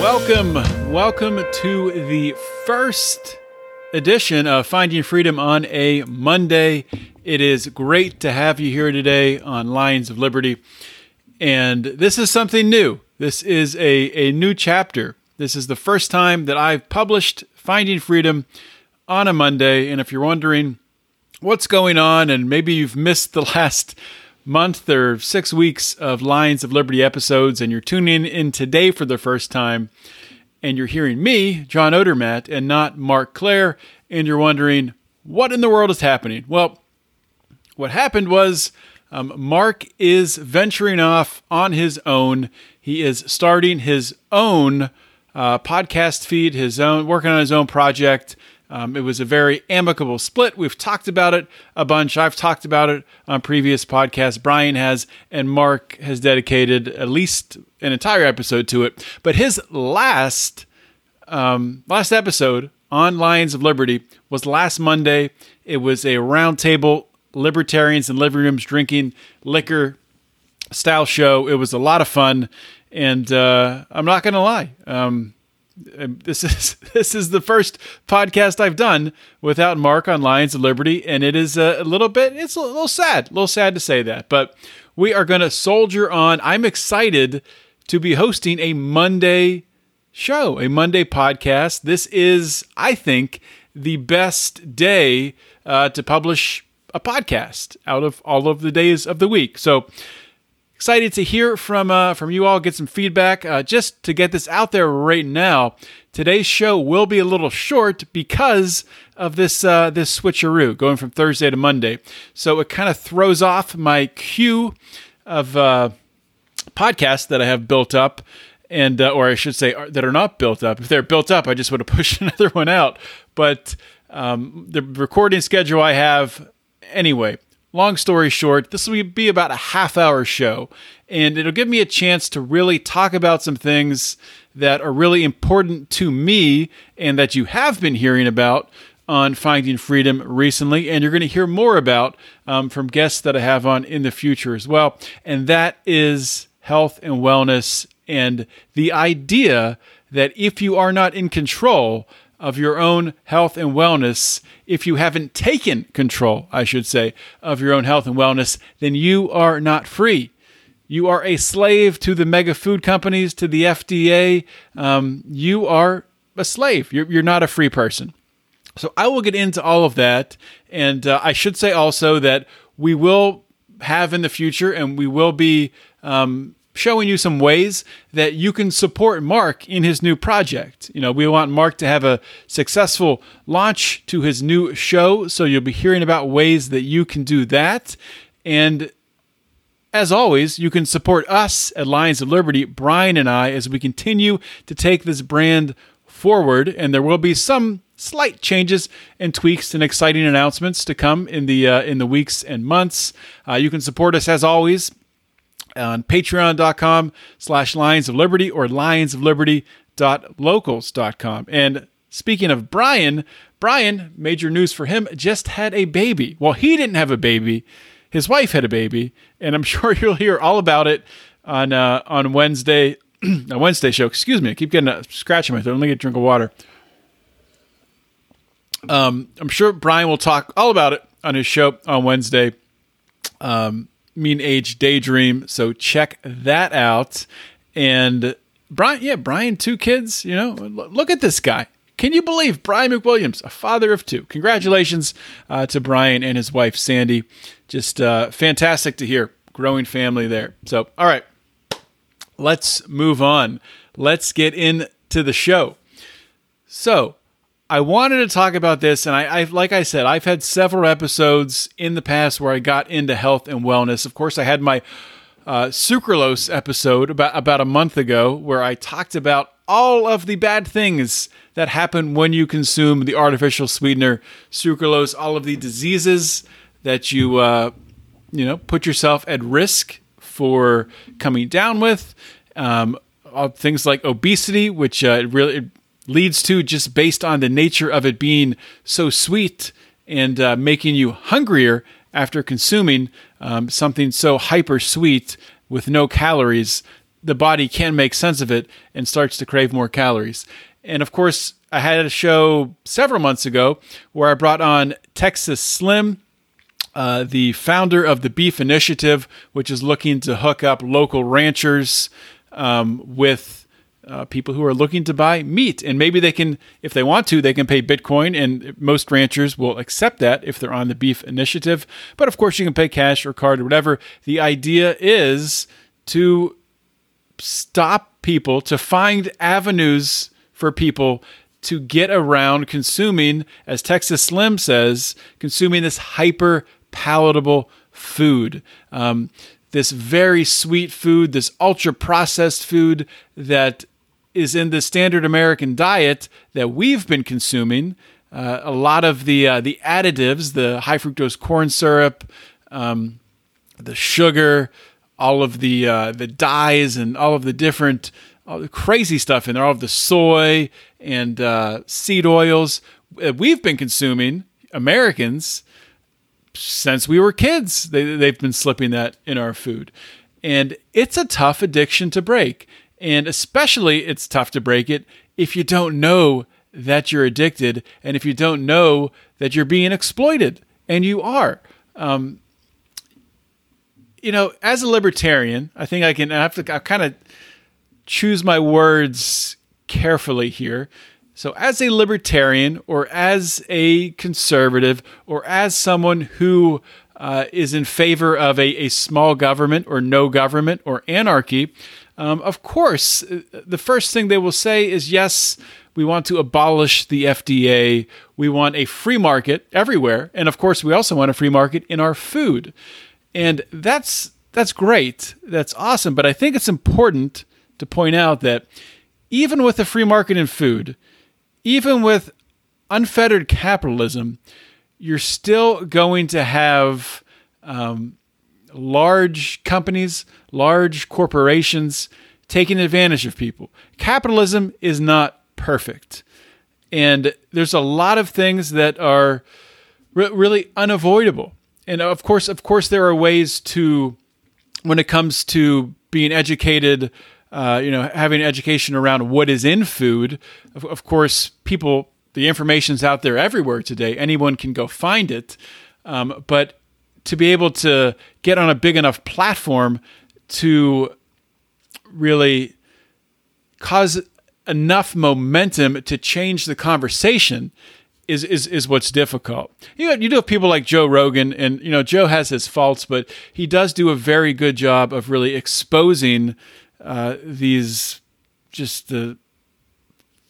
Welcome, welcome to the first edition of Finding Freedom on a Monday. It is great to have you here today on Lions of Liberty. And this is something new. This is a, a new chapter. This is the first time that I've published Finding Freedom on a Monday. And if you're wondering what's going on, and maybe you've missed the last month or six weeks of Lions of Liberty episodes, and you're tuning in today for the first time, and you're hearing me, John Odermatt, and not Marc Clair, and you're wondering what in the world is happening. Well, what happened was um, Mark is venturing off on his own. He is starting his own uh, podcast feed, his own working on his own project. Um, it was a very amicable split. We've talked about it a bunch. I've talked about it on previous podcasts. Brian has, and Marc has dedicated at least an entire episode to it. But his last um, last episode on Lions of Liberty was last Monday. It was a roundtable libertarians and living rooms drinking liquor style show. It was a lot of fun, and uh, I'm not going to lie. Um, this is this is the first podcast I've done without Marc on Lions of Liberty, and it is a, a little bit. It's a little sad, a little sad to say that, but we are going to soldier on. I'm excited to be hosting a Monday show, a Monday podcast. This is, I think, the best day uh, to publish a podcast out of all of the days of the week. So excited to hear from uh, from you all, get some feedback. Uh, just to get this out there right now, today's show will be a little short because of this uh, this switcheroo going from Thursday to Monday. So it kind of throws off my queue of uh, podcasts that I have built up. And, uh, or I should say, are- that are not built up. If they're built up, I just would have pushed another one out. But um, the recording schedule I have anyway, long story short, this will be about a half hour show, and it'll give me a chance to really talk about some things that are really important to me and that you have been hearing about on Finding Freedom recently, and you're going to hear more about um, from guests that I have on in the future as well. And that is health and wellness and the idea that if you are not in control of your own health and wellness, if you haven't taken control, I should say, of your own health and wellness, then you are not free. You are a slave to the mega food companies, to the FDA. Um, you are a slave. You're, you're not a free person. So I will get into all of that. And uh, I should say also that we will have in the future and we will be um, showing you some ways that you can support Marc in his new project. You know, we want Marc to have a successful launch to his new show. So you'll be hearing about ways that you can do that. And as always, you can support us at Lions of Liberty, Brian and I, as we continue to take this brand forward. And there will be some slight changes and tweaks and exciting announcements to come in the uh, in the weeks and months. Uh, you can support us as always on patreon.com slash lions of liberty or lions of liberty.locals.com. And speaking of Brian, Brian, major news for him, just had a baby. Well, he didn't have a baby. His wife had a baby, and I'm sure you'll hear all about it on uh, on Wednesday, on Wednesday show. Excuse me, I keep getting a scratch in my throat. Let me get a drink of water. Um, I'm sure Brian will talk all about it on his show on Wednesday. Um, Mean Age Daydream. So check that out. And Brian, yeah, Brian, two kids. You know, look at this guy. Can you believe Brian McWilliams, a father of two? Congratulations uh, to Brian and his wife Sandy. Just uh, fantastic to hear. Growing family there. So, all right, let's move on. Let's get into the show. So, I wanted to talk about this, and I, I, like I said, I've had several episodes in the past where I got into health and wellness. Of course, I had my uh, sucralose episode about about a month ago where I talked about all of the bad things that happen when you consume the artificial sweetener sucralose, all of the diseases that you uh, you know put yourself at risk for coming down with. Um, things like obesity, which uh, it really it leads to just based on the nature of it being so sweet and uh, making you hungrier after consuming um, something so hyper sweet with no calories. The body can make sense of it and starts to crave more calories. And of course, I had a show several months ago where I brought on Texas Slim, uh, the founder of the Beef Initiative, which is looking to hook up local ranchers um, with uh, people who are looking to buy meat. And maybe they can, if they want to, they can pay Bitcoin. And most ranchers will accept that if they're on the Beef Initiative. But of course, you can pay cash or card or whatever. The idea is to stop people, to find avenues for people to get around consuming, as Texas Slim says, consuming this hyper palatable food. Um, this very sweet food, this ultra processed food that is in the standard American diet that we've been consuming. Uh, a lot of the uh, the additives, the high fructose corn syrup, um, the sugar, all of the uh, the dyes, and all of the different the crazy stuff in there, all of the soy and uh, seed oils that we've been consuming, Americans, since we were kids. They, they've been slipping that in our food. And it's a tough addiction to break. And especially, it's tough to break it if you don't know that you're addicted and if you don't know that you're being exploited. And you are. Um, you know, as a libertarian, I think I can I have to kind of choose my words carefully here. So, as a libertarian, or as a conservative, or as someone who uh, is in favor of a, a, small government, or no government, or anarchy, um, of course, uh, the first thing they will say is yes, we want to abolish the FDA. We want a free market everywhere. And of course, we also want a free market in our food. And that's that's great. That's awesome. But I think it's important to point out that even with a free market in food, even with unfettered capitalism, you're still going to have um, large companies, large corporations taking advantage of people. Capitalism is not perfect. And there's a lot of things that are re- really unavoidable. And of course, of course, there are ways to, when it comes to being educated uh, you know, having education around what is in food. Of, of, course, people, the information's out there everywhere today. Anyone can go find it. Um, but to be able to get on a big enough platform to really cause enough momentum to change the conversation is is is what's difficult. You know, you do have people like Joe Rogan, and you know Joe has his faults, but he does do a very good job of really exposing uh, these just the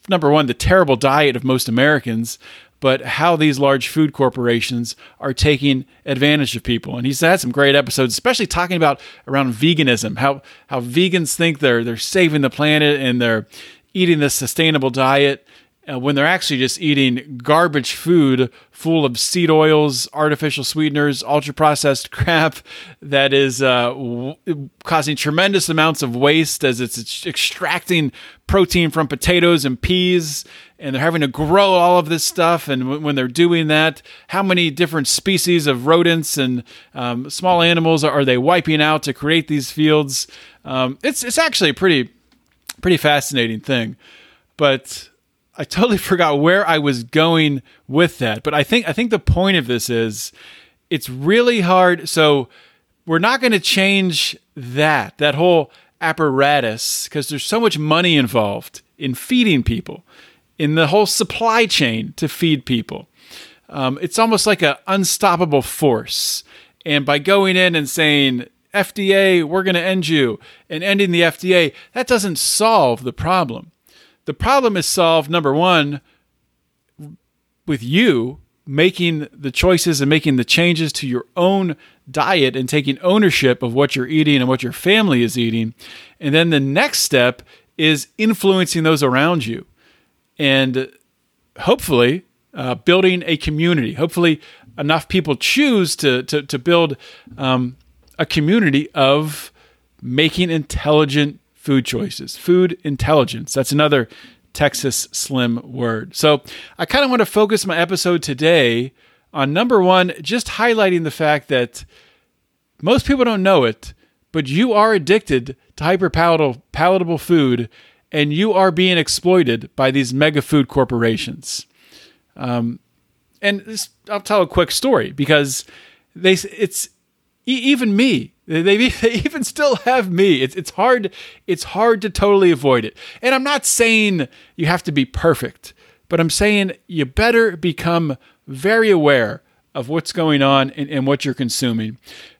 number one the terrible diet of most Americans, but how these large food corporations are taking advantage of people. And he's had some great episodes, especially talking about around veganism, how how vegans think they're they're saving the planet and they're eating this sustainable diet uh, when they're actually just eating garbage food full of seed oils, artificial sweeteners, ultra processed crap that is uh, w- causing tremendous amounts of waste as it's extracting protein from potatoes and peas. And they're having to grow all of this stuff. And w- when they're doing that, how many different species of rodents and um, small animals are, they wiping out to create these fields? Um, it's it's actually a pretty pretty fascinating thing. But I totally forgot where I was going with that. But I think I think the point of this is it's really hard. So we're not going to change that that whole apparatus because there's so much money involved in feeding people, in the whole supply chain to feed people. Um, it's almost like an unstoppable force. And by going in and saying, FDA, we're going to end you, and ending the FDA, that doesn't solve the problem. The problem is solved, number one, with you making the choices and making the changes to your own diet and taking ownership of what you're eating and what your family is eating. And then the next step is influencing those around you and hopefully uh, building a community. Hopefully, enough people choose to, to, to build um, a community of making intelligent food choices. Food intelligence. That's another Texas Slim word. So I kind of want to focus my episode today on number one, just highlighting the fact that most people don't know it, but you are addicted to hyper palatable food and you are being exploited by these mega food corporations. Um, and this, I'll tell a quick story because they it's even me they, they, even still have me it's, it's hard it's hard to totally avoid it and i'm not saying you have to be perfect but i'm saying you better become very aware of what's going on and, and what you're consuming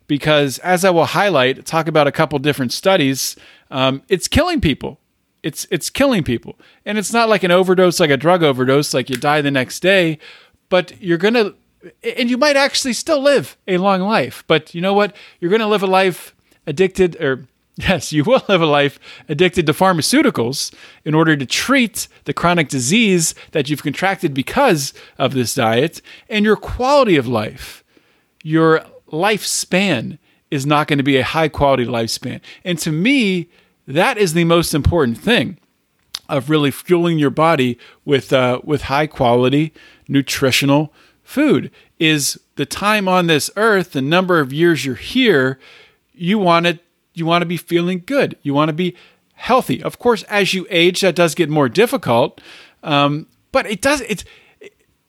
because as I will highlight, talk about a couple different studies, um, it's killing people. It's it's killing people, and it's not like an overdose, like a drug overdose, like you die the next day, but you're gonna, and you might actually still live a long life. But you know what? You're gonna live a life addicted, or yes, you will live a life addicted to pharmaceuticals in order to treat the chronic disease that you've contracted because of this diet, and your quality of life, your lifespan is not going to be a high quality lifespan. And to me, that is the most important thing of really fueling your body with uh, with high quality nutritional food is the time on this earth the number of years you're here you want it you want to be feeling good. You want to be healthy. Of course as you age that does get more difficult um, but it does it's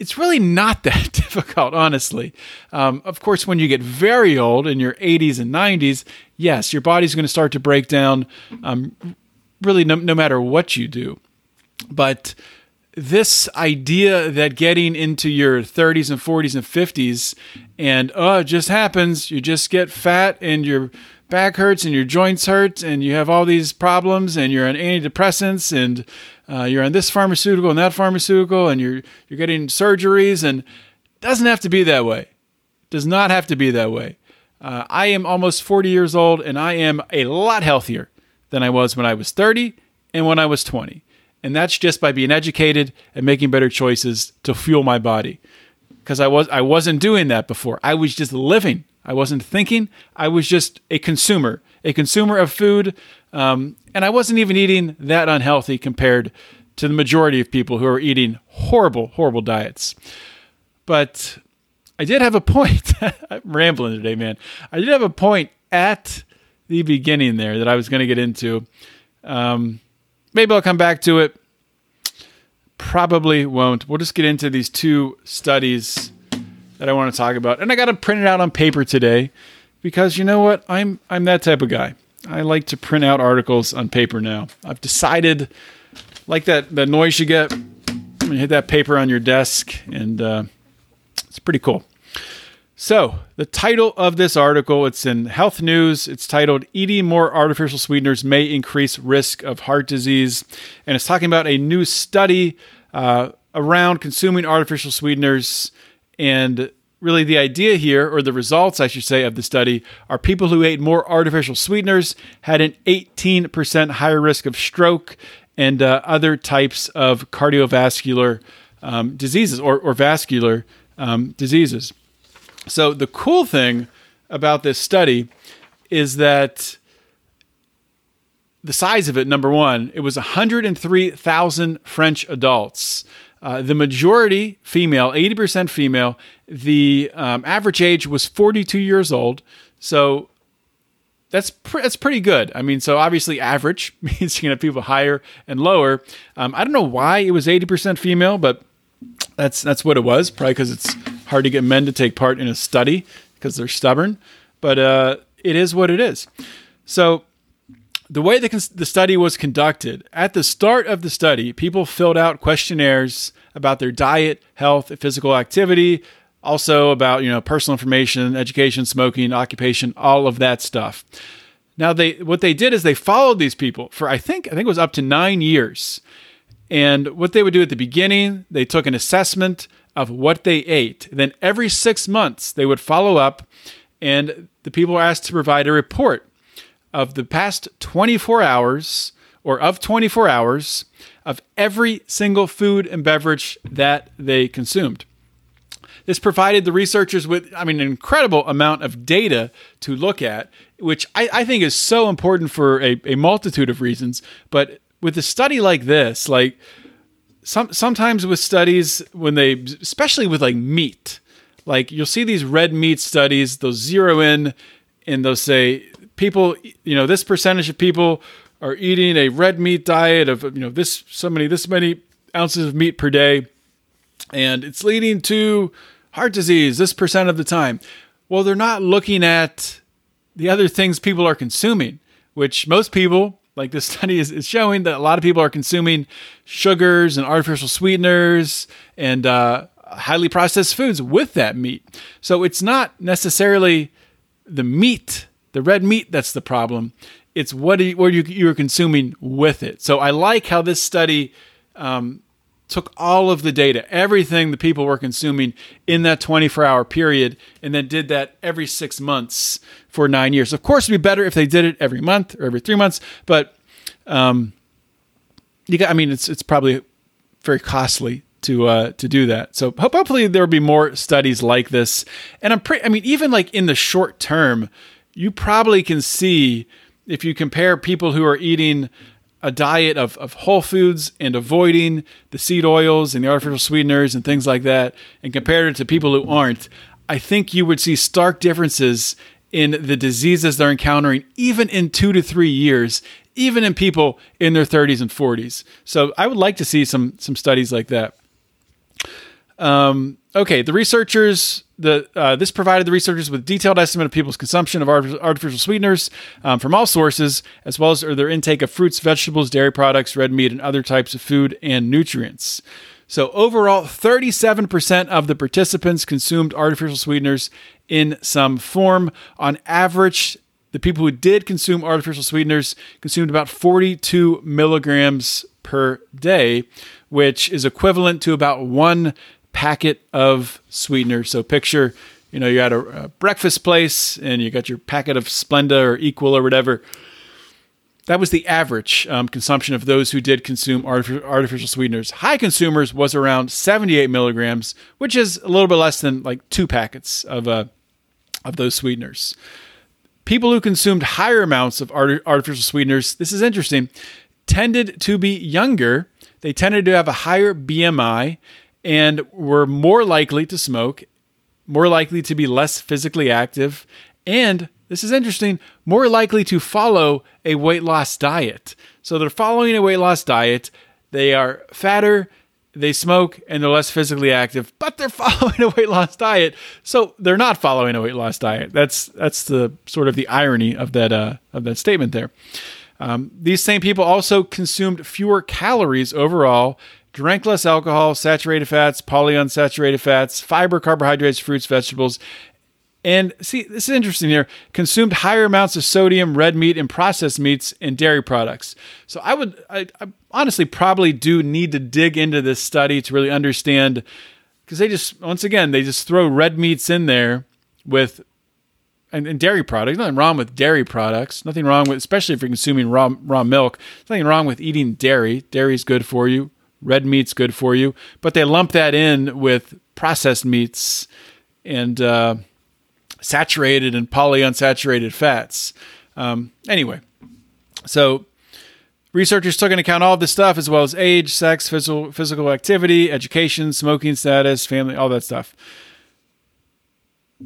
it's really not that difficult, honestly. Um, of course, when you get very old in your 80s and 90s, yes, your body's going to start to break down um, really no, no matter what you do. But this idea that getting into your 30s and 40s and 50s and oh it just happens you just get fat and your back hurts and your joints hurt and you have all these problems and you're on antidepressants and uh, you're on this pharmaceutical and that pharmaceutical and you're you're getting surgeries and it doesn't have to be that way. It does not have to be that way. Uh, i am almost 40 years old and i am a lot healthier than i was when i was 30 and when i was 20 and that's just by being educated and making better choices to fuel my body. Because i was i wasn't doing that before. I was just living I wasn't thinking. I was just a consumer, a consumer of food. Um, and I wasn't even eating that unhealthy compared to the majority of people who are eating horrible, horrible diets. But I did have a point. I'm rambling today, man. I did have a point at the beginning there that I was going to get into. Um, maybe I'll come back to it. Probably won't. We'll just get into these two studies that I want to talk about, and I got to print it out on paper today because you know what? I'm I'm that type of guy. I like to print out articles on paper now. I've decided, like that that noise you get when you hit that paper on your desk, and uh, it's pretty cool. So, the title of this article, it's in Health News. It's titled Eating More Artificial Sweeteners May Increase Risk of Heart Disease. And it's talking about a new study uh, around consuming artificial sweeteners and really, the idea here, or the results, I should say, of the study are people who ate more artificial sweeteners had an 18% higher risk of stroke and uh, other types of cardiovascular um, diseases or, or vascular um, diseases. So, the cool thing about this study is that the size of it, number one, it was 103,000 French adults uh, the majority female, 80% female. The um, average age was 42 years old. So that's that's pretty good. I mean, so obviously average means you have people higher and lower. Um, I don't know why it was 80% female, but that's that's what it was. Probably because it's hard to get men to take part in a study because they're stubborn. But uh, it is what it is. So the way the, the study was conducted, at the start of the study, people filled out questionnaires about their diet, health, physical activity, also about you know personal information, education, smoking, occupation, all of that stuff. Now they what they did is they followed these people for I think I think it was up to 9 years. And what they would do at the beginning, they took an assessment of what they ate. Then every 6 months they would follow up and the people were asked to provide a report of the past 24 hours or of 24 hours of every single food and beverage that they consumed. This provided the researchers with, I mean, an incredible amount of data to look at, which I, I think is so important for a, a multitude of reasons. But with a study like this, like some sometimes with studies when they, especially with like meat, like you'll see these red meat studies, they'll zero in and they'll say people, you know, this percentage of people are eating a red meat diet of you know this so many this many ounces of meat per day. And it's leading to heart disease this percent of the time. Well they're not looking at the other things people are consuming which most people like this study is, is showing that a lot of people are consuming sugars and artificial sweeteners and uh, highly processed foods with that meat. So it's not necessarily the meat the red meat that's the problem it's what, you, what you, you're consuming with it. So I like how this study um, took all of the data, everything the people were consuming in that 24 hour period, and then did that every six months for nine years. Of course, it'd be better if they did it every month or every three months, but um, you got, I mean, it's it's probably very costly to uh, to do that. So hopefully there will be more studies like this. And I'm pretty. I mean, even like in the short term, you probably can see if you compare people who are eating a diet of, of whole foods and avoiding the seed oils and the artificial sweeteners and things like that, and compare it to people who aren't, I think you would see stark differences in the diseases they're encountering, even in two to three years, even in people in their 30s and 40s. So I would like to see some some studies like that. Um, okay, the researchers, the uh, this provided the researchers with detailed estimate of people's consumption of artificial sweeteners um, from all sources, as well as their intake of fruits, vegetables, dairy products, red meat, and other types of food and nutrients. So overall, 37% of the participants consumed artificial sweeteners in some form. On average, the people who did consume artificial sweeteners consumed about 42 milligrams per day, which is equivalent to about one packet of sweetener. So picture, you know, you're at a, a breakfast place and you got your packet of Splenda or Equal or whatever. That was the average um, consumption of those who did consume artificial, sweeteners. High consumers was around 78 milligrams, which is a little bit less than like two packets of uh, of those sweeteners. People who consumed higher amounts of art- artificial sweeteners, this is interesting, tended to be younger. They tended to have a higher BMI and were more likely to smoke, more likely to be less physically active, and this is interesting, more likely to follow a weight loss diet. So they're following a weight loss diet, they are fatter, they smoke, and they're less physically active, but they're following a weight loss diet. So they're not following a weight loss diet. That's that's the sort of the irony of that uh, of that statement there. Um, these same people also consumed fewer calories overall drank less alcohol, saturated fats, polyunsaturated fats, fiber, carbohydrates, fruits, vegetables. And see, this is interesting here. Consumed higher amounts of sodium, red meat, and processed meats and dairy products. So I would, I, I honestly probably do need to dig into this study to really understand, because they just, once again, they just throw red meats in there with and, and, dairy products. Nothing wrong with dairy products. Nothing wrong with, especially if you're consuming raw raw milk. Nothing wrong with eating dairy. Dairy is good for you red meat's good for you, but they lump that in with processed meats and uh, saturated and polyunsaturated fats. Um, anyway, so researchers took into account all this stuff as well as age, sex, physical physical activity, education, smoking status, family, all that stuff.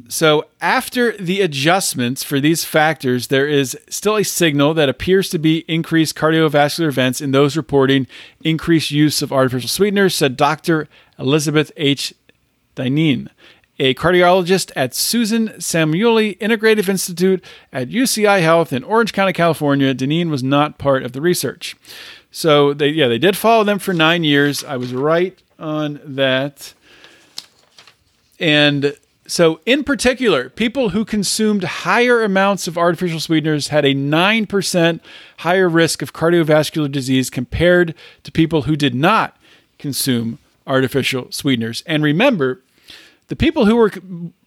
So, after the adjustments for these factors, there is still a signal that appears to be increased cardiovascular events in those reporting increased use of artificial sweeteners, said Dr. Elizabeth H. Dineen, a cardiologist at Susan Samueli Integrative Institute at UCI Health in Orange County, California. Dineen was not part of the research. So, they, yeah, they did follow them for nine years. I was right on that. And so, in particular, people who consumed higher amounts of artificial sweeteners had a 9% higher risk of cardiovascular disease compared to people who did not consume artificial sweeteners. And remember, the people who were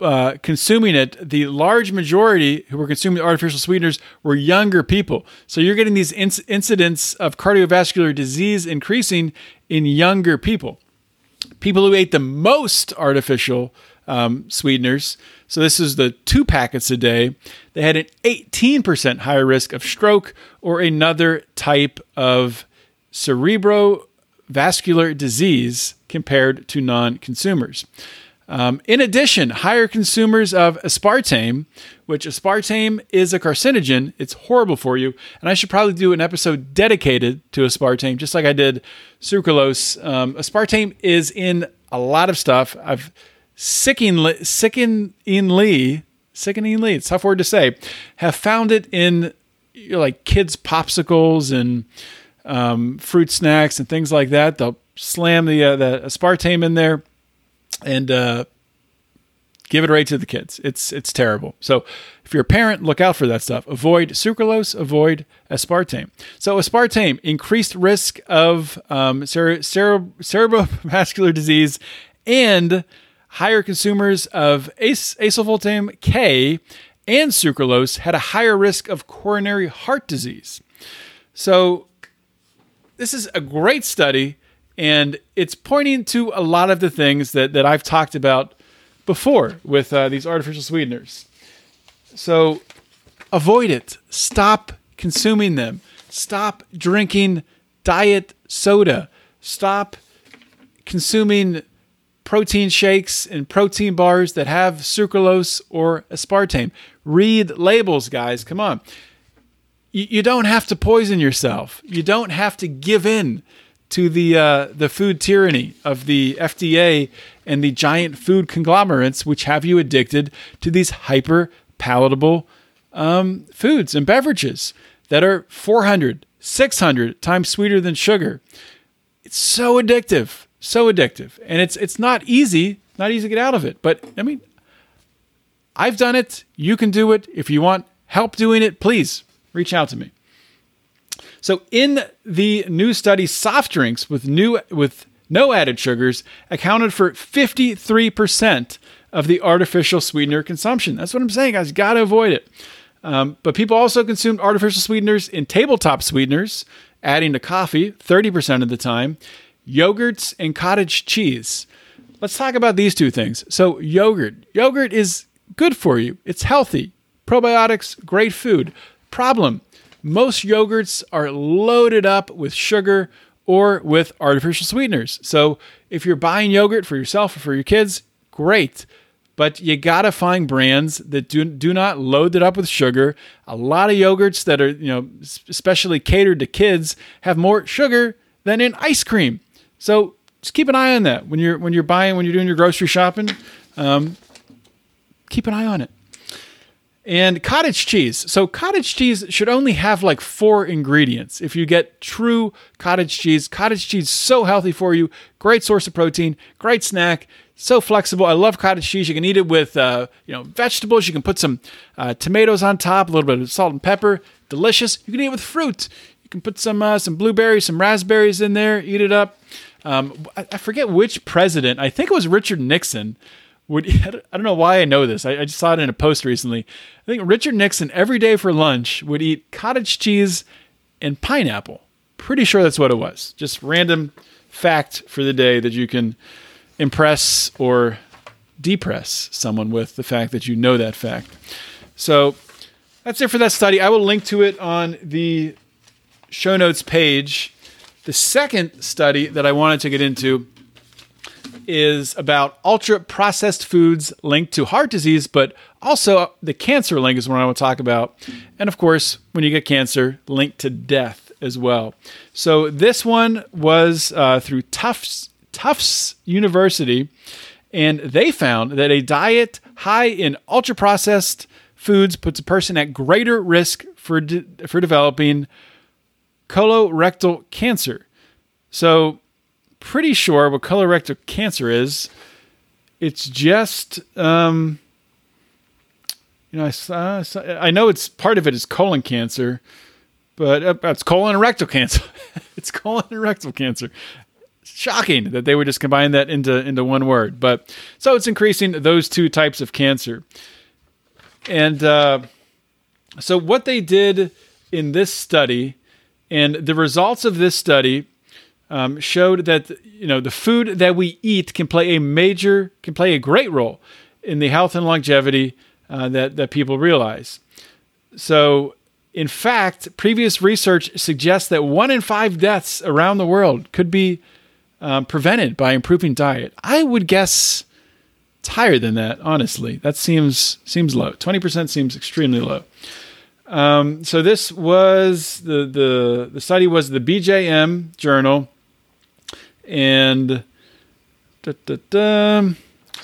uh, consuming it, the large majority who were consuming artificial sweeteners were younger people. So you're getting these inc- incidents of cardiovascular disease increasing in younger people. People who ate the most artificial um, sweeteners, so this is the two packets a day, they had an 18% higher risk of stroke or another type of cerebrovascular disease compared to non consumers. Um, in addition, higher consumers of aspartame, which aspartame is a carcinogen, it's horrible for you. And I should probably do an episode dedicated to aspartame, just like I did sucralose. Um, aspartame is in a lot of stuff. I've sickeningly, sickeningly, sickeningly, it's tough word to say, have found it in you know, like kids' popsicles and um, fruit snacks and things like that. They'll slam the uh, the aspartame in there and uh, give it right to the kids. It's it's terrible. So if you're a parent, look out for that stuff. Avoid sucralose. Avoid aspartame. So aspartame increased risk of um, cere- cere- cerebrovascular disease and higher consumers of ac- asfaltame K and sucralose had a higher risk of coronary heart disease. So this is a great study and it's pointing to a lot of the things that, that I've talked about before with uh, these artificial sweeteners. So avoid it. Stop consuming them. Stop drinking diet soda. Stop consuming protein shakes and protein bars that have sucralose or aspartame. Read labels, guys. Come on. You, don't have to poison yourself. You don't have to give in to the uh, the food tyranny of the FDA and the giant food conglomerates, which have you addicted to these hyper palatable um, foods and beverages that are 400, 600 times sweeter than sugar. It's so addictive, so addictive, and it's it's not easy, not easy to get out of it. But I mean, I've done it. You can do it. If you want help doing it, please reach out to me. So in the new study, soft drinks with new with no added sugars accounted for 53% of the artificial sweetener consumption. That's what I'm saying, guys. Got to avoid it. Um, but people also consumed artificial sweeteners in tabletop sweeteners, adding to coffee 30% of the time, yogurts, and cottage cheese. Let's talk about these two things. So, yogurt. Yogurt is good for you, it's healthy. Probiotics, great food. Problem most yogurts are loaded up with sugar or with artificial sweeteners. So if you're buying yogurt for yourself or for your kids, great. But you gotta find brands that do, do not load it up with sugar. A lot of yogurts that are, you know, especially catered to kids have more sugar than in ice cream. So just keep an eye on that when you're when you're buying when you're doing your grocery shopping. Um, keep an eye on it and cottage cheese. So cottage cheese should only have like four ingredients. If you get true cottage cheese, cottage cheese so healthy for you, great source of protein, great snack, so flexible. I love cottage cheese. You can eat it with uh, you know vegetables. You can put some uh, tomatoes on top, a little bit of salt and pepper. Delicious. You can eat it with fruit. You can put some uh, some blueberries, some raspberries in there. Eat it up. Um, I, I forget which president. I think it was Richard Nixon would I don't know why I know this. I, I, just saw it in a post recently. I think Richard Nixon every day for lunch would eat cottage cheese and pineapple. Pretty sure that's what it was. Just random fact for the day that you can impress or depress someone with the fact that you know that fact. So that's it for that study. I will link to it on the show notes page. The second study that I wanted to get into is about ultra processed foods linked to heart disease, but also the cancer link is what I want to talk about. And of course, when you get cancer, linked to death as well. So this one was uh, through Tufts, Tufts University, and they found that a diet high in ultra processed foods puts a person at greater risk for, de- for developing colorectal cancer. So pretty sure what colorectal cancer is. It's just, um, you know, I, uh, I know it's part of it is colon cancer, but uh, it's colon and rectal cancer. it's colon and rectal cancer. shocking that they would just combine that into into one word. But so it's increasing those two types of cancer. And uh, so what they did in this study, and the results of this study um, showed that you know the food that we eat can play a major, can play a great role in the health and longevity uh, that that people realize. So, in fact, previous research suggests that one in five deaths around the world could be um, prevented by improving diet. I would guess it's higher than that. Honestly, that seems seems low. Twenty percent seems extremely low. Um, so this was the the the study was the BJM journal, and da, da, da,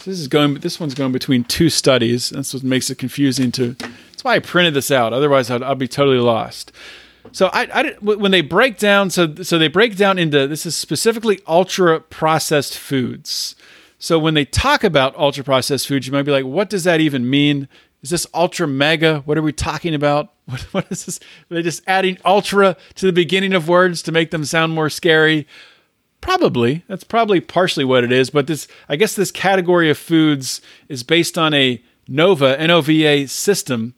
this is going. This one's going between two studies. That's what makes it confusing. To that's why I printed this out. Otherwise, I'd, I'd be totally lost. So I, I when they break down, so so they break down into this is specifically ultra processed foods. So when they talk about ultra processed foods, you might be like, what does that even mean? Is this ultra mega? What are we talking about? What, what is this? Are they just adding ultra to the beginning of words to make them sound more scary? Probably. That's probably partially what it is. But this, I guess, this category of foods is based on a NOVA NOVA system.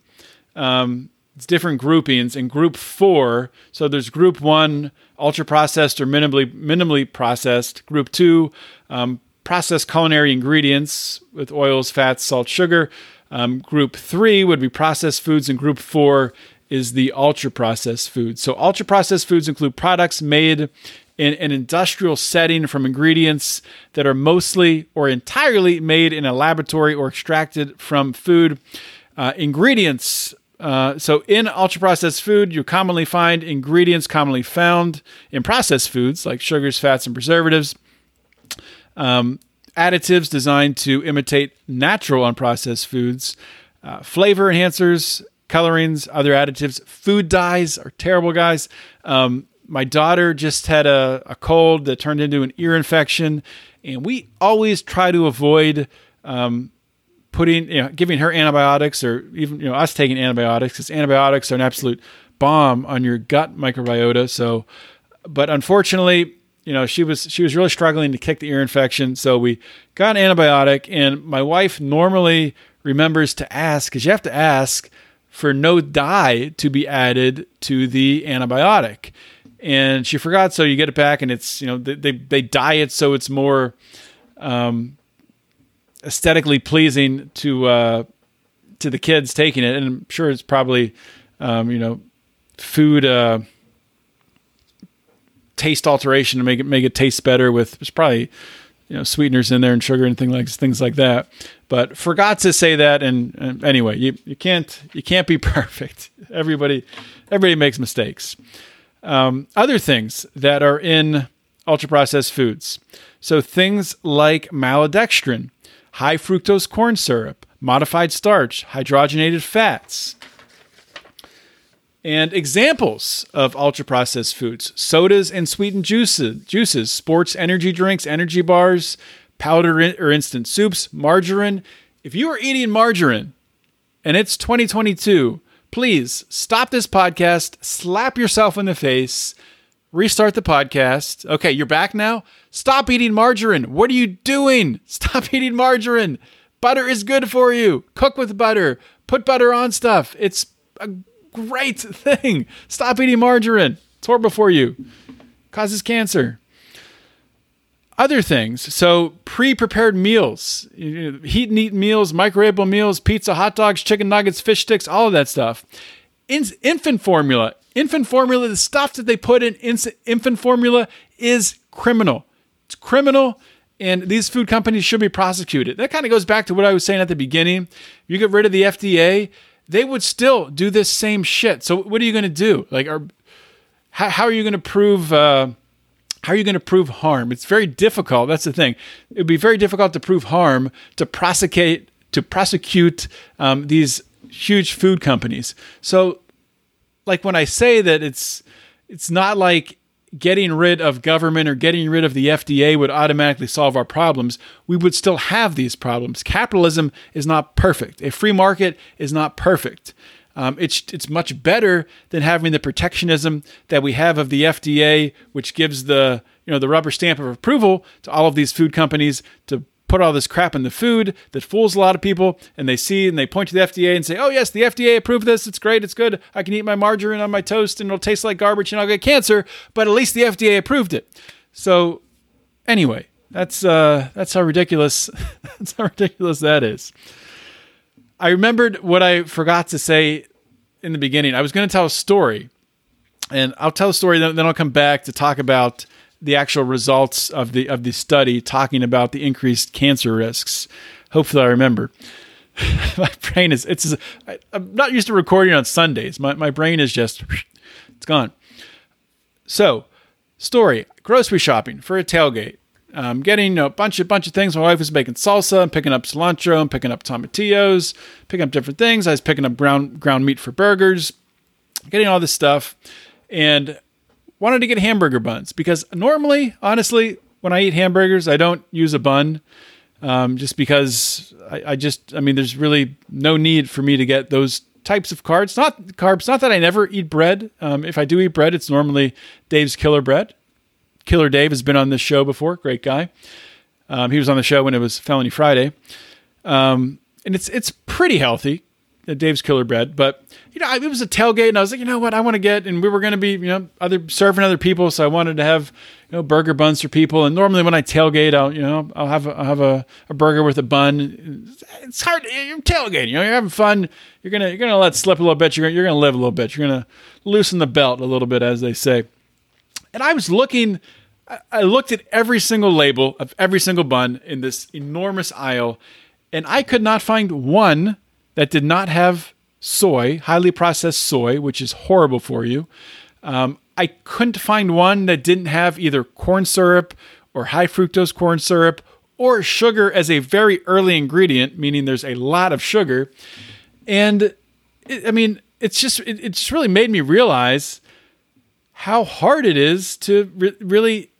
Um, it's different groupings. In group four, so there's group one, ultra processed or minimally minimally processed. Group two, um, processed culinary ingredients with oils, fats, salt, sugar. Um, group three would be processed foods, and group four is the ultra processed foods. So, ultra processed foods include products made in an industrial setting from ingredients that are mostly or entirely made in a laboratory or extracted from food. Uh, ingredients. Uh, so, in ultra processed food, you commonly find ingredients commonly found in processed foods like sugars, fats, and preservatives. Um, additives designed to imitate natural unprocessed foods, uh, flavor enhancers, colorings, other additives. Food dyes are terrible, guys. Um, my daughter just had a, a, cold that turned into an ear infection, and we always try to avoid um, putting, you know, giving her antibiotics or even you know us taking antibiotics because antibiotics are an absolute bomb on your gut microbiota. So, but unfortunately, you know she was she was really struggling to kick the ear infection. So we got an antibiotic and my wife normally remembers to ask because you have to ask for no dye to be added to the antibiotic. And she forgot so you get it back and it's you know they they, they dye it so it's more um, aesthetically pleasing to uh, to the kids taking it. And i'm sure it's probably um, you know food uh, taste alteration to make it make it taste better with there's probably you know sweeteners in there and sugar and things like things like that. But forgot to say that and, and, anyway you, you can't you can't be perfect. Everybody everybody makes mistakes. Um, other things that are in ultra processed foods. So things like maltodextrin high fructose corn syrup modified starch hydrogenated fats and examples of ultra processed foods sodas and sweetened juices, juices, sports energy drinks, energy bars, powder or instant soups, margarine. If you are eating margarine and it's 2022, please stop this podcast, slap yourself in the face, restart the podcast. Okay, you're back now. Stop eating margarine. What are you doing? Stop eating margarine. Butter is good for you. Cook with butter. Put butter on stuff. It's a great thing. Stop eating margarine. It's horrible for you. Causes cancer. Other things. So pre-prepared meals, heat and eat meals, microwavable meals, pizza, hot dogs, chicken nuggets, fish sticks, all of that stuff. In, infant formula. Infant formula, the stuff that they put in infant formula is criminal. It's criminal and these food companies should be prosecuted. That kind of goes back to what I was saying at the beginning. You get rid of the FDA, they would still do this same shit. So what are you going to do? Like, are how, how are you going to prove? Uh, how are you going to prove harm? It's very difficult. That's the thing. It would be very difficult to prove harm to prosecute to prosecute um, these huge food companies. So, like when I say that it's it's not like getting rid of government or getting rid of the FDA would automatically solve our problems, we would still have these problems. Capitalism is not perfect. A free market is not perfect. Um, it's it's much better than having the protectionism that we have of the FDA, which gives the you know the rubber stamp of approval to all of these food companies to put all this crap in the food that fools a lot of people and they see and they point to the FDA and say, "Oh yes, the FDA approved this. It's great. It's good. I can eat my margarine on my toast and it'll taste like garbage and I'll get cancer, but at least the FDA approved it." So anyway, that's uh that's how ridiculous that's how ridiculous that is. I remembered what I forgot to say in the beginning. I was going to tell a story, and I'll tell a story. Then, then I'll come back to talk about the actual results of the of the study, talking about the increased cancer risks. Hopefully, I remember. my brain is it's. I, I'm not used to recording on Sundays. My my brain is just it's gone. So, story: grocery shopping for a tailgate. Um, getting you know, a bunch of bunch of things. My wife was making salsa. I'm picking up cilantro. I'm picking up tomatillos. Picking up different things. I was picking up ground ground meat for burgers. Getting all this stuff, and wanted to get hamburger buns because normally, honestly, when I eat hamburgers, I don't use a bun. Um, just because I, I just, I mean, there's really no need for me to get those types of carbs. Not carbs. Not that I never eat bread. Um, if I do eat bread, it's normally Dave's Killer Bread. Killer Dave has been on this show before. Great guy. Um, he was on the show when it was Felony Friday, um, and it's it's pretty healthy. Uh, Dave's Killer Bread, but you know, it was a tailgate, and I was like, you know what, I want to get, and we were going to be, you know, other serving other people, so I wanted to have, you know, burger buns for people. And normally when I tailgate, I'll, you know, I'll have a, I'll have a, a burger with a bun. It's hard. You're tailgating, you know, you're having fun. You're gonna you're gonna let slip a little bit. You're you're gonna live a little bit. You're gonna loosen the belt a little bit, as they say. And I was looking, I looked at every single label of every single bun in this enormous aisle, and I could not find one that did not have soy, highly processed soy, which is horrible for you. Um, I couldn't find one that didn't have either corn syrup or high fructose corn syrup or sugar as a very early ingredient, meaning there's a lot of sugar. And it, I mean, it's just, it, it just really made me realize how hard it is to re- really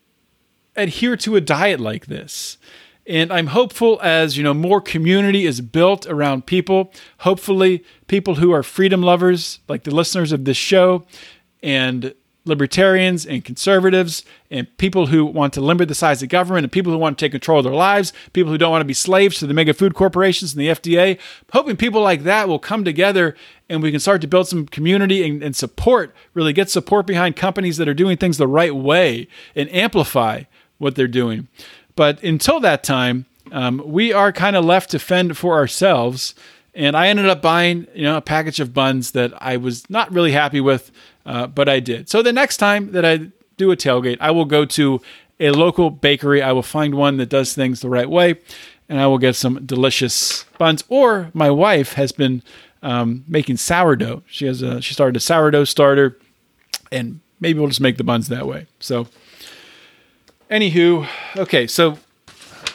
adhere to a diet like this. And I'm hopeful as, you know, more community is built around people, hopefully people who are freedom lovers, like the listeners of this show, and libertarians and conservatives and people who want to limit the size of government and people who want to take control of their lives, people who don't want to be slaves to the mega food corporations and the FDA. Hoping people like that will come together and we can start to build some community and, and support, really get support behind companies that are doing things the right way and amplify what they're doing. But until that time, um, we are kind of left to fend for ourselves. And I ended up buying, you know, a package of buns that I was not really happy with, uh, but I did. So the next time that I do a tailgate, I will go to a local bakery. I will find one that does things the right way, and I will get some delicious buns. Or my wife has been um, making sourdough. She has a, she started a sourdough starter, and maybe we'll just make the buns that way. So, anywho, okay, so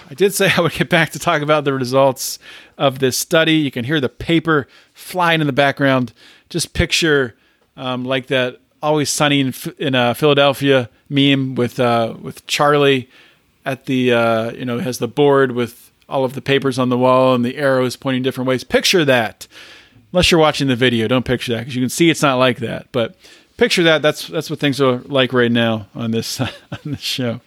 I did say I would get back to talk about the results of this study. You can hear the paper flying in the background. Just picture um, like that always sunny in, in uh, Philadelphia meme with uh, with Charlie at the uh, you know has the board with all of the papers on the wall and the arrows pointing different ways. Picture that. Unless you're watching the video, don't picture that because you can see it's not like that. But picture that. That's that's what things are like right now on this on this show.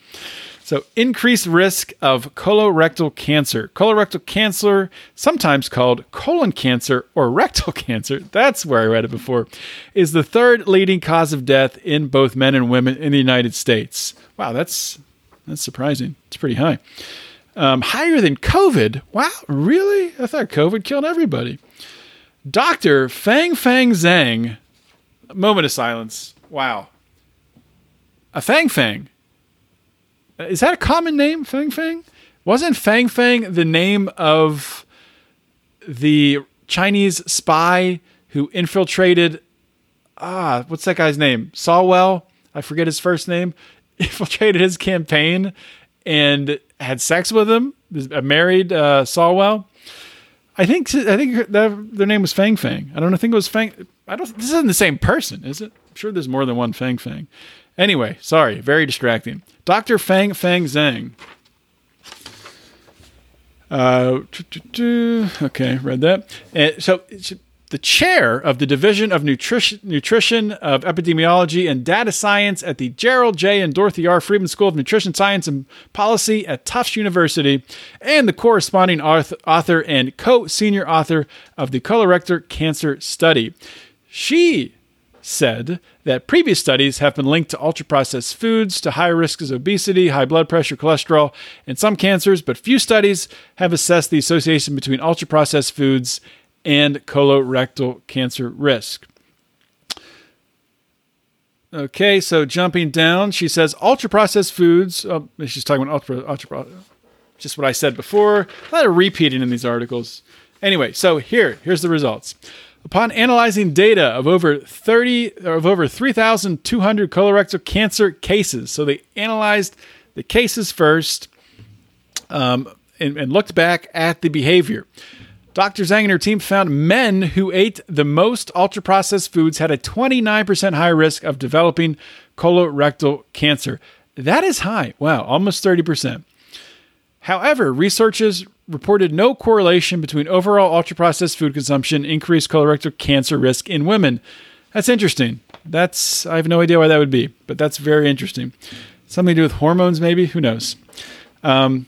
So, increased risk of colorectal cancer. Colorectal cancer, sometimes called colon cancer or rectal cancer, that's where I read it before, is the third leading cause of death in both men and women in the United States. Wow, that's that's surprising. It's pretty high. Um, higher than COVID. Wow, really? I thought COVID killed everybody. Dr. Fang Fang Zhang. Moment of silence. Wow. A Fang Fang. Is that a common name, Fang Fang? Wasn't Fang Fang the name of the Chinese spy who infiltrated? Ah, what's that guy's name? Swalwell. I forget his first name. Infiltrated his campaign and had sex with him. A married uh, Swalwell. I think I think that, their name was Fang Fang. I don't think it was Fang. I don't. This isn't the same person, is it? I'm sure there's more than one Fang Fang. Anyway, sorry, very distracting. Dr. Fang Fang Zhang. Uh, okay, read that. And so the chair of the Division of Nutrition, Nutrition of Epidemiology and Data Science at the Gerald J. and Dorothy R. Friedman School of Nutrition Science and Policy at Tufts University, and the corresponding author and co senior author of the colorectal cancer study. She said that previous studies have been linked to ultra processed foods, to high risks of obesity, high blood pressure, cholesterol, and some cancers, but few studies have assessed the association between ultra processed foods and colorectal cancer risk. Okay, so jumping down, she says ultra processed foods. Oh, she's talking about ultra, ultra, just what I said before. A lot of repeating in these articles. Anyway, so here, here's the results. Upon analyzing data of over 30 of over 3,200 colorectal cancer cases, so they analyzed the cases first um, and, and looked back at the behavior. Dr. Zhang and her team found men who ate the most ultra processed foods had a 29% higher risk of developing colorectal cancer. That is high. Wow, almost 30%. However, researchers reported no correlation between overall ultra processed food consumption increased colorectal cancer risk in women. That's interesting. That's I have no idea why that would be, but that's very interesting. Something to do with hormones, maybe? Who knows? Um,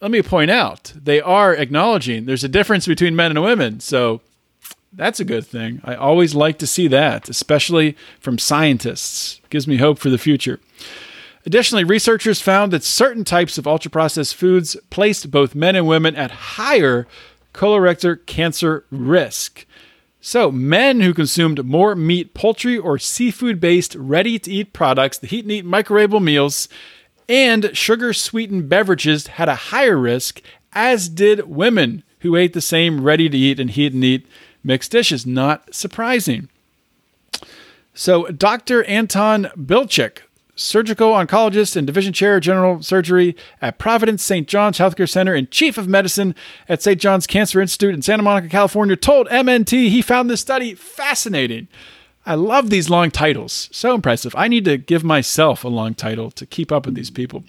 let me point out they are acknowledging there's a difference between men and women. So that's a good thing. I always like to see that, especially from scientists. Gives me hope for the future. Additionally, researchers found that certain types of ultra processed foods placed both men and women at higher colorectal cancer risk. So, men who consumed more meat, poultry, or seafood based ready to eat products, the heat and eat microwavable meals, and sugar sweetened beverages had a higher risk, as did women who ate the same ready to eat and heat and eat mixed dishes. Not surprising. So, Dr. Anton Bilchik, surgical oncologist and division chair of general surgery at Providence St. John's Healthcare Center and chief of medicine at St. John's Cancer Institute in Santa Monica, California, told MNT he found this study fascinating. I love these long titles. So impressive. I need to give myself a long title to keep up with these people.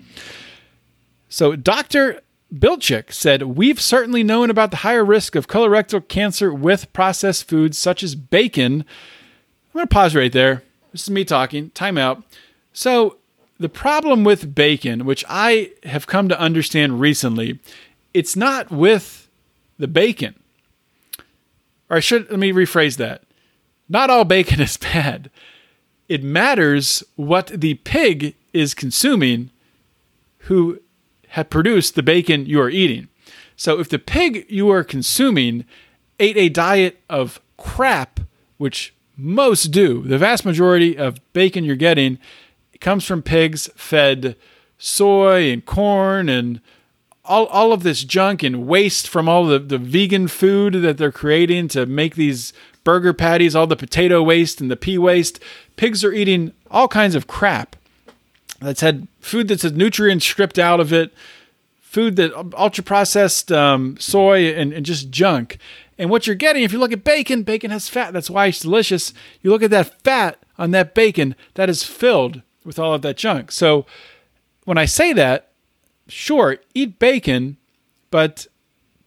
So, Dr. Bilchik said, We've certainly known about the higher risk of colorectal cancer with processed foods such as bacon. I'm going to pause right there. This is me talking. Time out. So, the problem with bacon, which I have come to understand recently, it's not with the bacon. Or I should, let me rephrase that not all bacon is bad. It matters what the pig is consuming who had produced the bacon you are eating. So if the pig you are consuming ate a diet of crap, which most do, the vast majority of bacon you're getting comes from pigs fed soy and corn and all, all of this junk and waste from all the, the vegan food that they're creating to make these burger patties, all the potato waste and the pea waste. Pigs are eating all kinds of crap that's had food that's had nutrients stripped out of it, food that ultra processed um, soy and, and just junk. And what you're getting, if you look at bacon, bacon has fat. That's why it's delicious. You look at that fat on that bacon, that is filled with all of that junk. So when I say that, sure, eat bacon, but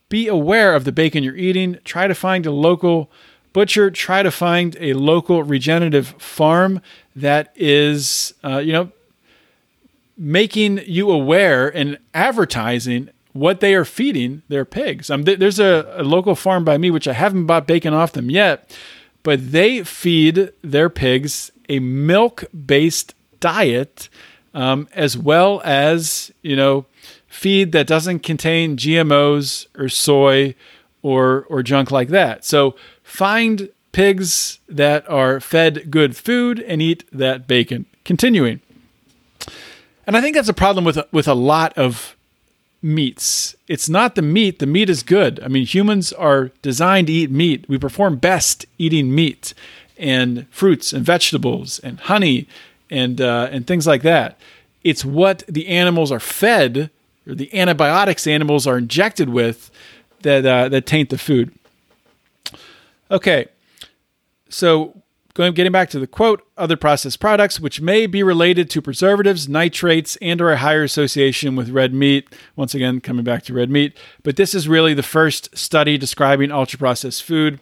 be aware of the bacon you're eating. Try to find a local butcher, try to find a local regenerative farm that is, uh, you know, making you aware and advertising what they are feeding their pigs. Um, th- there's a, a local farm by me, which I haven't bought bacon off them yet, but they feed their pigs a milk based diet um, as well as, you know, feed that doesn't contain GMOs or soy or, or junk like that. So Find pigs that are fed good food and eat that bacon. Continuing. And I think that's a problem with with a lot of meats. It's not the meat, the meat is good. I mean, humans are designed to eat meat. We perform best eating meat and fruits and vegetables and honey and uh, and things like that. It's what the animals are fed or the antibiotics animals are injected with that uh, that taint the food. Okay. So going getting back to the quote, other processed products which may be related to preservatives, nitrates, and or a higher association with red meat. Once again, coming back to red meat, but this is really the first study describing ultra processed food.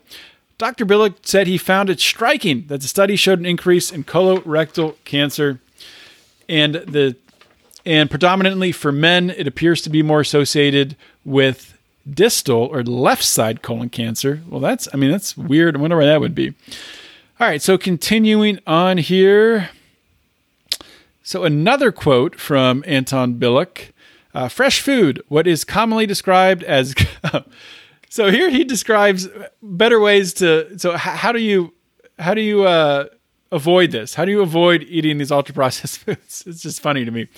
Dr. Billick said he found it striking that the study showed an increase in colorectal cancer and the and predominantly for men it appears to be more associated with distal or left side colon cancer. Well, that's I mean that's weird. I wonder why that would be. All right, so continuing on here. So another quote from Anton Billick. Uh, fresh food, what is commonly described as So here he describes better ways to. So how do you how do you uh, avoid this? How do you avoid eating these ultra processed foods? It's just funny to me.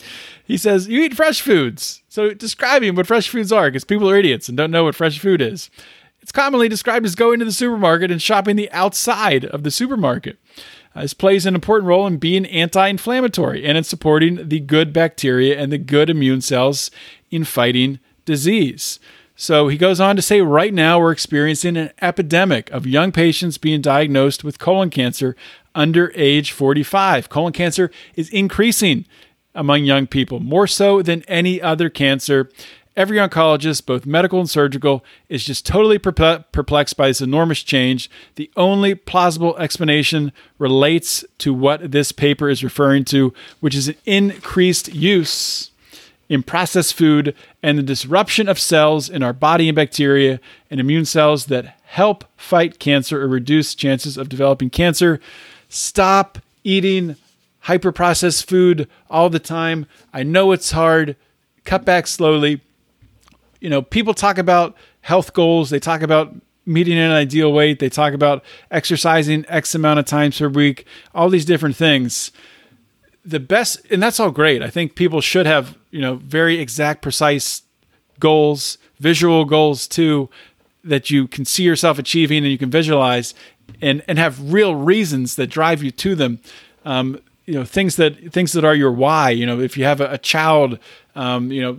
He says you eat fresh foods. So describing what fresh foods are, because people are idiots and don't know what fresh food is. It's commonly described as going to the supermarket and shopping the outside of the supermarket. Uh, this plays an important role in being anti inflammatory and in supporting the good bacteria and the good immune cells in fighting disease. So he goes on to say right now we're experiencing an epidemic of young patients being diagnosed with colon cancer under age 45. Colon cancer is increasing among young people, more so than any other cancer. Every oncologist, both medical and surgical, is just totally perplexed by this enormous change. The only plausible explanation relates to what this paper is referring to, which is an increased use in processed food and the disruption of cells in our body and bacteria and immune cells that help fight cancer or reduce chances of developing cancer. Stop eating hyper processed food all the time. I know it's hard. Cut back slowly. You know, people talk about health goals, they talk about meeting an ideal weight, they talk about exercising X amount of times per week, all these different things the best, and that's all great. I think people should have, you know, very exact, precise goals, visual goals too, that you can see yourself achieving and you can visualize and, and have real reasons that drive you to them. Um, you know, things that, things that are your why, you know, if you have a, a child, um, you know,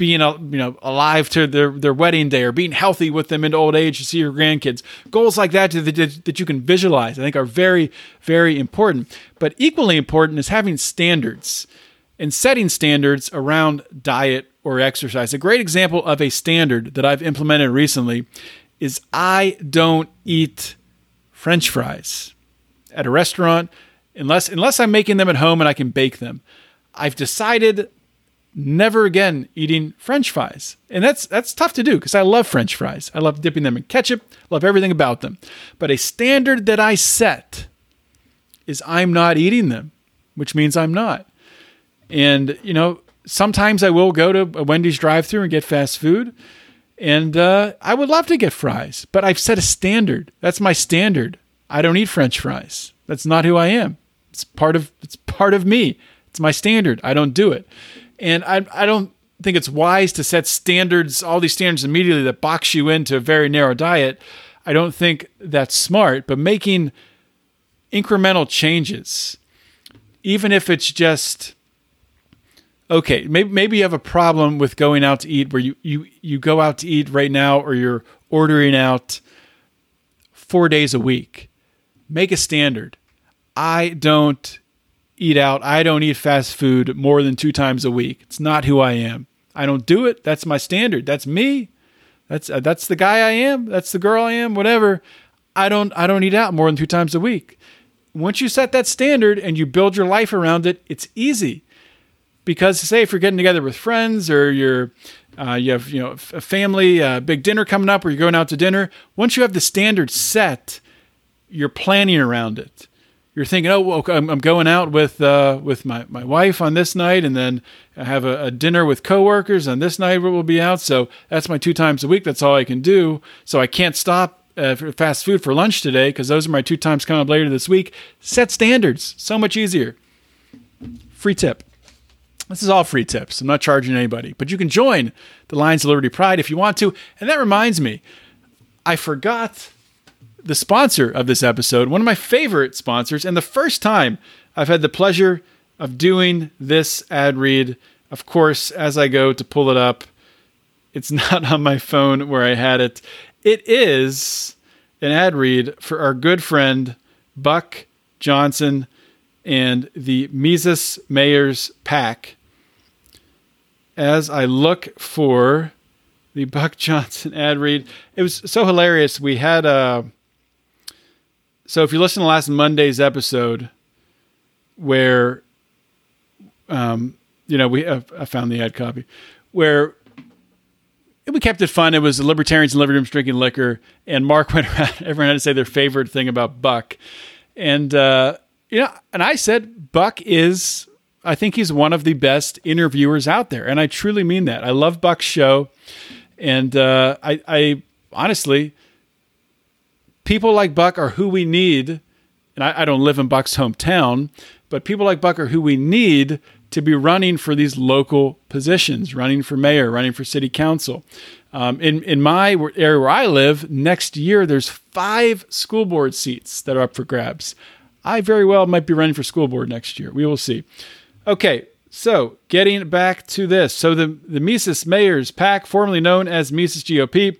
being uh, you know alive to their their wedding day or being healthy with them into old age to see your grandkids. Goals like that that, that you can visualize i think are very very important. But equally important is having standards and setting standards around diet or exercise. A great example of a standard that i've implemented recently is i don't eat french fries at a restaurant unless unless i'm making them at home and i can bake them. I've decided never again eating french fries. And that's that's tough to do because I love french fries. I love dipping them in ketchup, love everything about them. But a standard that I set is I'm not eating them, which means I'm not. And you know, sometimes I will go to a Wendy's drive-through and get fast food. And uh, I would love to get fries, but I've set a standard. That's my standard. I don't eat French fries. That's not who I am. It's part of it's part of me. It's my standard. I don't do it. And I, I don't think it's wise to set standards, all these standards immediately that box you into a very narrow diet. I don't think that's smart, but making incremental changes, even if it's just okay, maybe maybe you have a problem with going out to eat where you you you go out to eat right now or you're ordering out 4 days a week. Make a standard. I don't eat out. I don't eat fast food more than two times a week. It's not who I am. I don't do it. That's my standard. That's me. That's uh, that's the guy I am. That's the girl I am. Whatever. I don't I don't eat out more than two times a week. Once you set that standard and you build your life around it, it's easy. Because say if you're getting together with friends or you're uh, you have you know a family uh, big dinner coming up or you're going out to dinner, once you have the standard set, you're planning around it you're thinking, oh, well, I'm, going out with uh, with my, my wife on this night, and then I have a, a, dinner with coworkers on this night. We'll be out, so that's my two times a week. That's all I can do. So I can't stop uh, fast food for lunch today because those are my two times coming up later this week. Set standards, so much easier. Free tip. This is all free tips. I'm not charging anybody, but you can join the Lions of Liberty Pride if you want to. And that reminds me, I forgot the sponsor of this episode, one of my favorite sponsors, and the first time I've had the pleasure of doing this ad read. Of course, as I go to pull it up, it's not on my phone where I had it. It is an ad read for our good friend Buck Johnson and the Mises Mayors PAC. As I look for the Buck Johnson ad read, it was so hilarious. We had a so if you listen to last Monday's episode, where, um, you know, we I found the ad copy, where we kept it fun. It was the libertarians and libertarians drinking liquor, and Marc went around. Everyone had to say their favorite thing about Buck, and uh, you know, and I said Buck is. I think he's one of the best interviewers out there, and I truly mean that. I love Buck's show, and uh, I, I honestly, people like Buck are who we need. And I, I don't live in Buck's hometown, but people like Buck are who we need to be running for these local positions, running for mayor, running for city council. Um, in in my area where I live, next year there's five school board seats that are up for grabs. I very well might be running for school board next year. We will see. Okay, so getting back to this, so the the Mises Mayors PAC, formerly known as Mises GOP,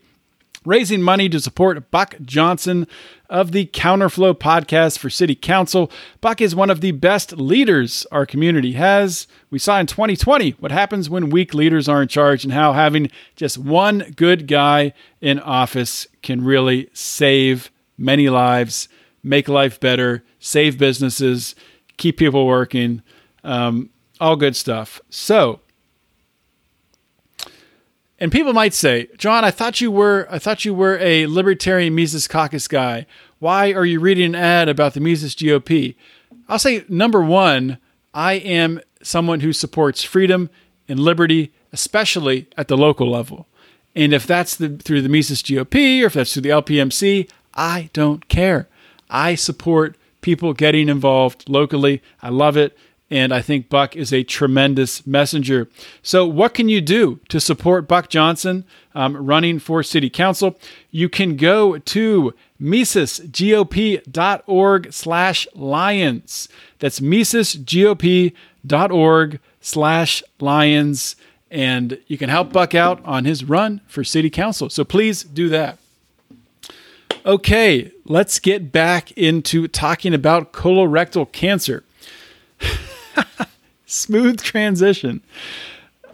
raising money to support Buck Johnson of the Counterflow podcast for City Council. Buck is one of the best leaders our community has. We saw in 2020 what happens when weak leaders are in charge and how having just one good guy in office can really save many lives, make life better, save businesses, keep people working, um, all good stuff. So, and people might say, John, I thought you were I thought you were a libertarian Mises Caucus guy. Why are you reading an ad about the Mises GOP? I'll say number one, I am someone who supports freedom and liberty, especially at the local level. And if that's the, through the Mises GOP or if that's through the LPMC, I don't care. I support people getting involved locally. I love it. And I think Buck is a tremendous messenger. So, what can you do to support Buck Johnson um, running for city council? You can go to misesgop.org slash lions. That's misesgop.org slash lions. And you can help Buck out on his run for city council. So please do that. Okay, let's get back into talking about colorectal cancer. Smooth transition.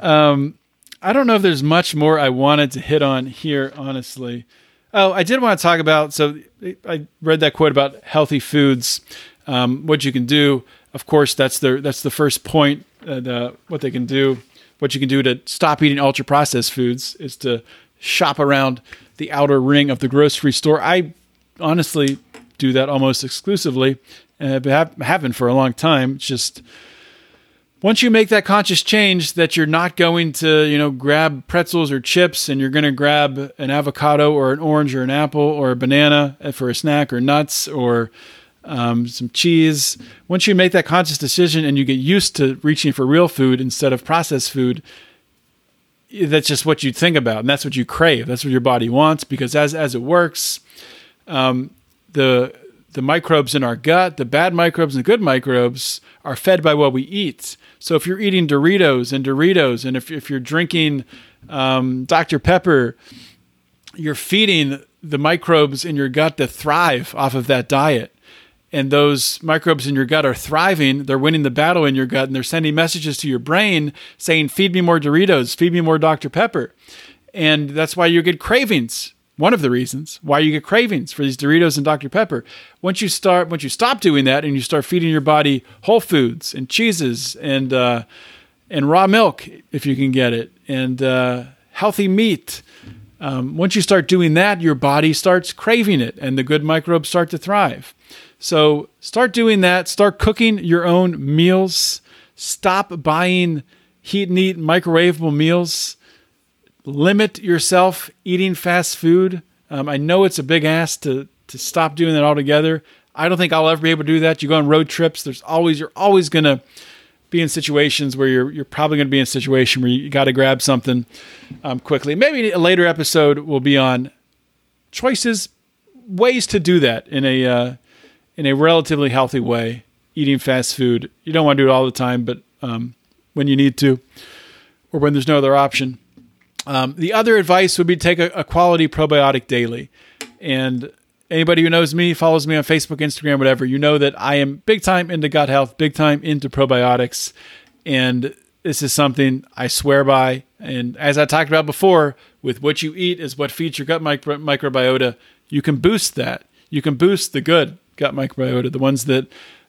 Um, I don't know if there's much more I wanted to hit on here, honestly. Oh, I did want to talk about. So I read that quote about healthy foods, um, what you can do. Of course, that's the that's the first point. Uh, the, what they can do, what you can do to stop eating ultra processed foods is to shop around the outer ring of the grocery store. I honestly do that almost exclusively, and have happened for a long time. It's just once you make that conscious change that you're not going to, you know, grab pretzels or chips and you're going to grab an avocado or an orange or an apple or a banana for a snack or nuts or um, some cheese. Once you make that conscious decision and you get used to reaching for real food instead of processed food, that's just what you think about and that's what you crave. That's what your body wants because as as it works, um, the the microbes in our gut, the bad microbes and the good microbes, are fed by what we eat. So if you're eating Doritos and Doritos, and if, if you're drinking um, Dr. Pepper, you're feeding the microbes in your gut to thrive off of that diet. And those microbes in your gut are thriving. They're winning the battle in your gut, and they're sending messages to your brain saying, Feed me more Doritos, feed me more Dr. Pepper. And that's why you get cravings one of the reasons why you get cravings for these Doritos and Dr. Pepper. Once you start, once you stop doing that, and you start feeding your body whole foods and cheeses and uh, and raw milk, if you can get it, and uh, healthy meat. Um, once you start doing that, your body starts craving it, and the good microbes start to thrive. So start doing that. Start cooking your own meals. Stop buying heat and eat microwavable meals limit yourself eating fast food. Um, I know it's a big ask to to stop doing that altogether. I don't think I'll ever be able to do that. You go on road trips. There's always you're always gonna be in situations where you're you're probably going to be in a situation where you got to grab something um, quickly. Maybe a later episode will be on choices, ways to do that in a uh, in a relatively healthy way. Eating fast food, you don't want to do it all the time, but um, when you need to, or when there's no other option. Um, the other advice would be take a, a, quality probiotic daily. And anybody who knows me, follows me on Facebook, Instagram, whatever, you know that I am big time into gut health, big time into probiotics. And this is something I swear by. And as I talked about before, with what you eat is what feeds your gut micro- microbiota. You can boost that. You can boost the good gut microbiota, the ones that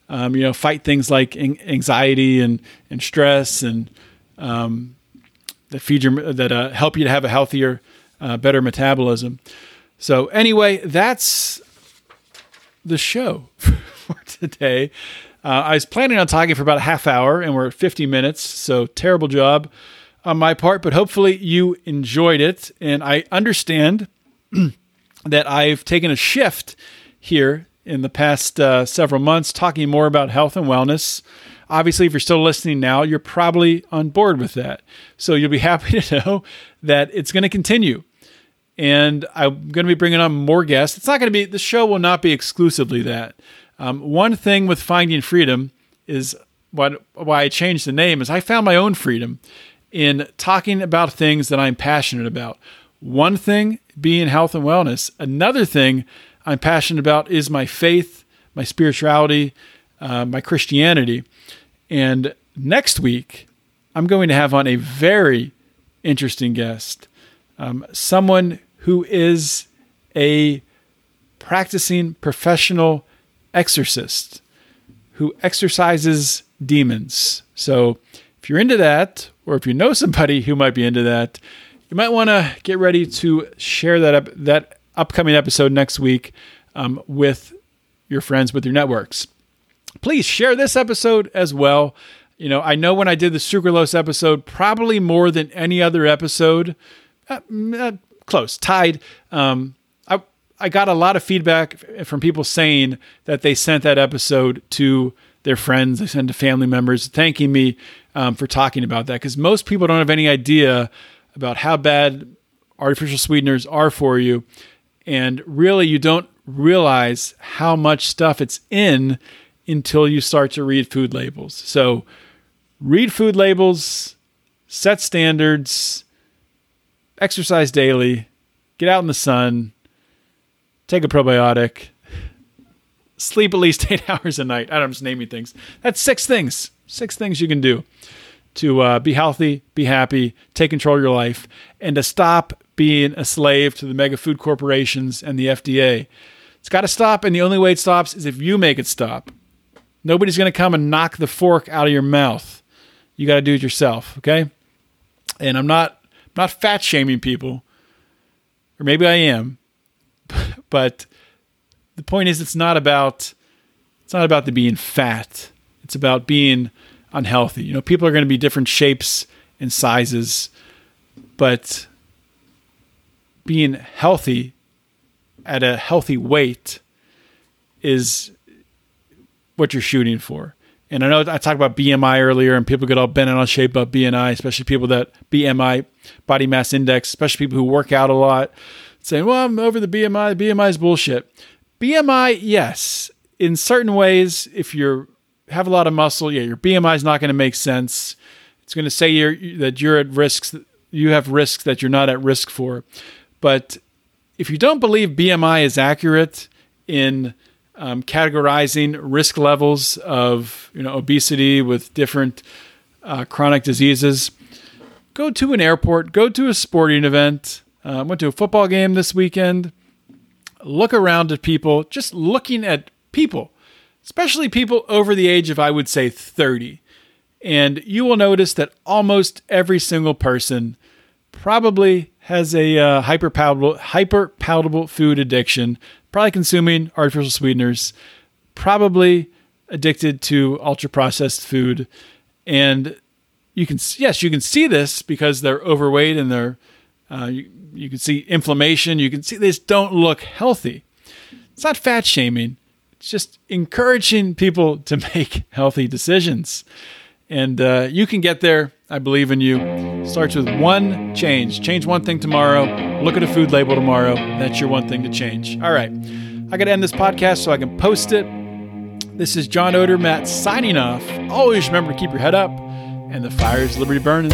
um, you know fight things like anxiety and and stress and um, that feed your that uh, help you to have a healthier, uh, better metabolism. So anyway, that's the show for today. Uh, I was planning on talking for about a half hour, and we're at 50 minutes. So terrible job on my part, but hopefully you enjoyed it. And I understand that I've taken a shift here in the past uh, several months, talking more about health and wellness. Obviously, if you're still listening now, you're probably on board with that. So you'll be happy to know that it's going to continue. And I'm going to be bringing on more guests. It's not going to be, the show will not be exclusively that. Um, one thing with Finding Freedom is what, why I changed the name is I found my own freedom in talking about things that I'm passionate about. One thing being health and wellness. Another thing I'm passionate about is my faith, my spirituality, uh, my Christianity. And next week, I'm going to have on a very interesting guest, um, someone who is a practicing professional exorcist who exorcises demons. So if you're into that, or if you know somebody who might be into that, you might want to get ready to share that up, that upcoming episode next week um, with your friends, with your networks. Please share this episode as well. You know, I know when I did the sucralose episode, probably more than any other episode, uh, uh, close, tied. Um, I I got a lot of feedback from people saying that they sent that episode to their friends, they sent to family members, thanking me um, for talking about that because most people don't have any idea about how bad artificial sweeteners are for you, and really you don't realize how much stuff it's in until you start to read food labels. So, read food labels, set standards, exercise daily, get out in the sun, take a probiotic, sleep at least eight hours a night. I don't know, just naming things. That's six things. Six things you can do to uh, be healthy, be happy, take control of your life, and to stop being a slave to the mega food corporations and the FDA. It's got to stop, and the only way it stops is if you make it stop. Nobody's going to come and knock the fork out of your mouth. You got to do it yourself, okay? And I'm not not fat shaming people, or maybe I am, but the point is, it's not about it's not about the being fat. It's about being unhealthy. You know, people are going to be different shapes and sizes, but being healthy at a healthy weight is what you're shooting for. And I know I talked about BMI earlier, and people get all bent out of shape about BMI, especially people that BMI, body mass index, especially people who work out a lot, saying, "Well, I'm over the BMI. BMI is bullshit." BMI, yes, in certain ways, if you have a lot of muscle, yeah, your BMI is not going to make sense. It's going to say you're, that you're at risks. You have risks that you're not at risk for. But if you don't believe BMI is accurate in um, categorizing risk levels of you know obesity with different uh, chronic diseases, go to an airport, go to a sporting event. Uh, went to a football game this weekend. Look around at people, just looking at people, especially people over the age of I would say 30. And you will notice that almost every single person probably has a uh, hyper palatable hyper palatable food addiction, probably consuming artificial sweeteners, probably addicted to ultra processed food, and you can yes you can see this because they're overweight and they're uh, you, you can see inflammation. You can see they don't look healthy. It's not fat shaming. It's just encouraging people to make healthy decisions. And uh, you can get there. I believe in you. Starts with one change. Change one thing tomorrow. Look at a food label tomorrow. That's your one thing to change. All right. I got to end this podcast so I can post it. This is John Odermatt signing off. Always remember to keep your head up and the fires liberty burning.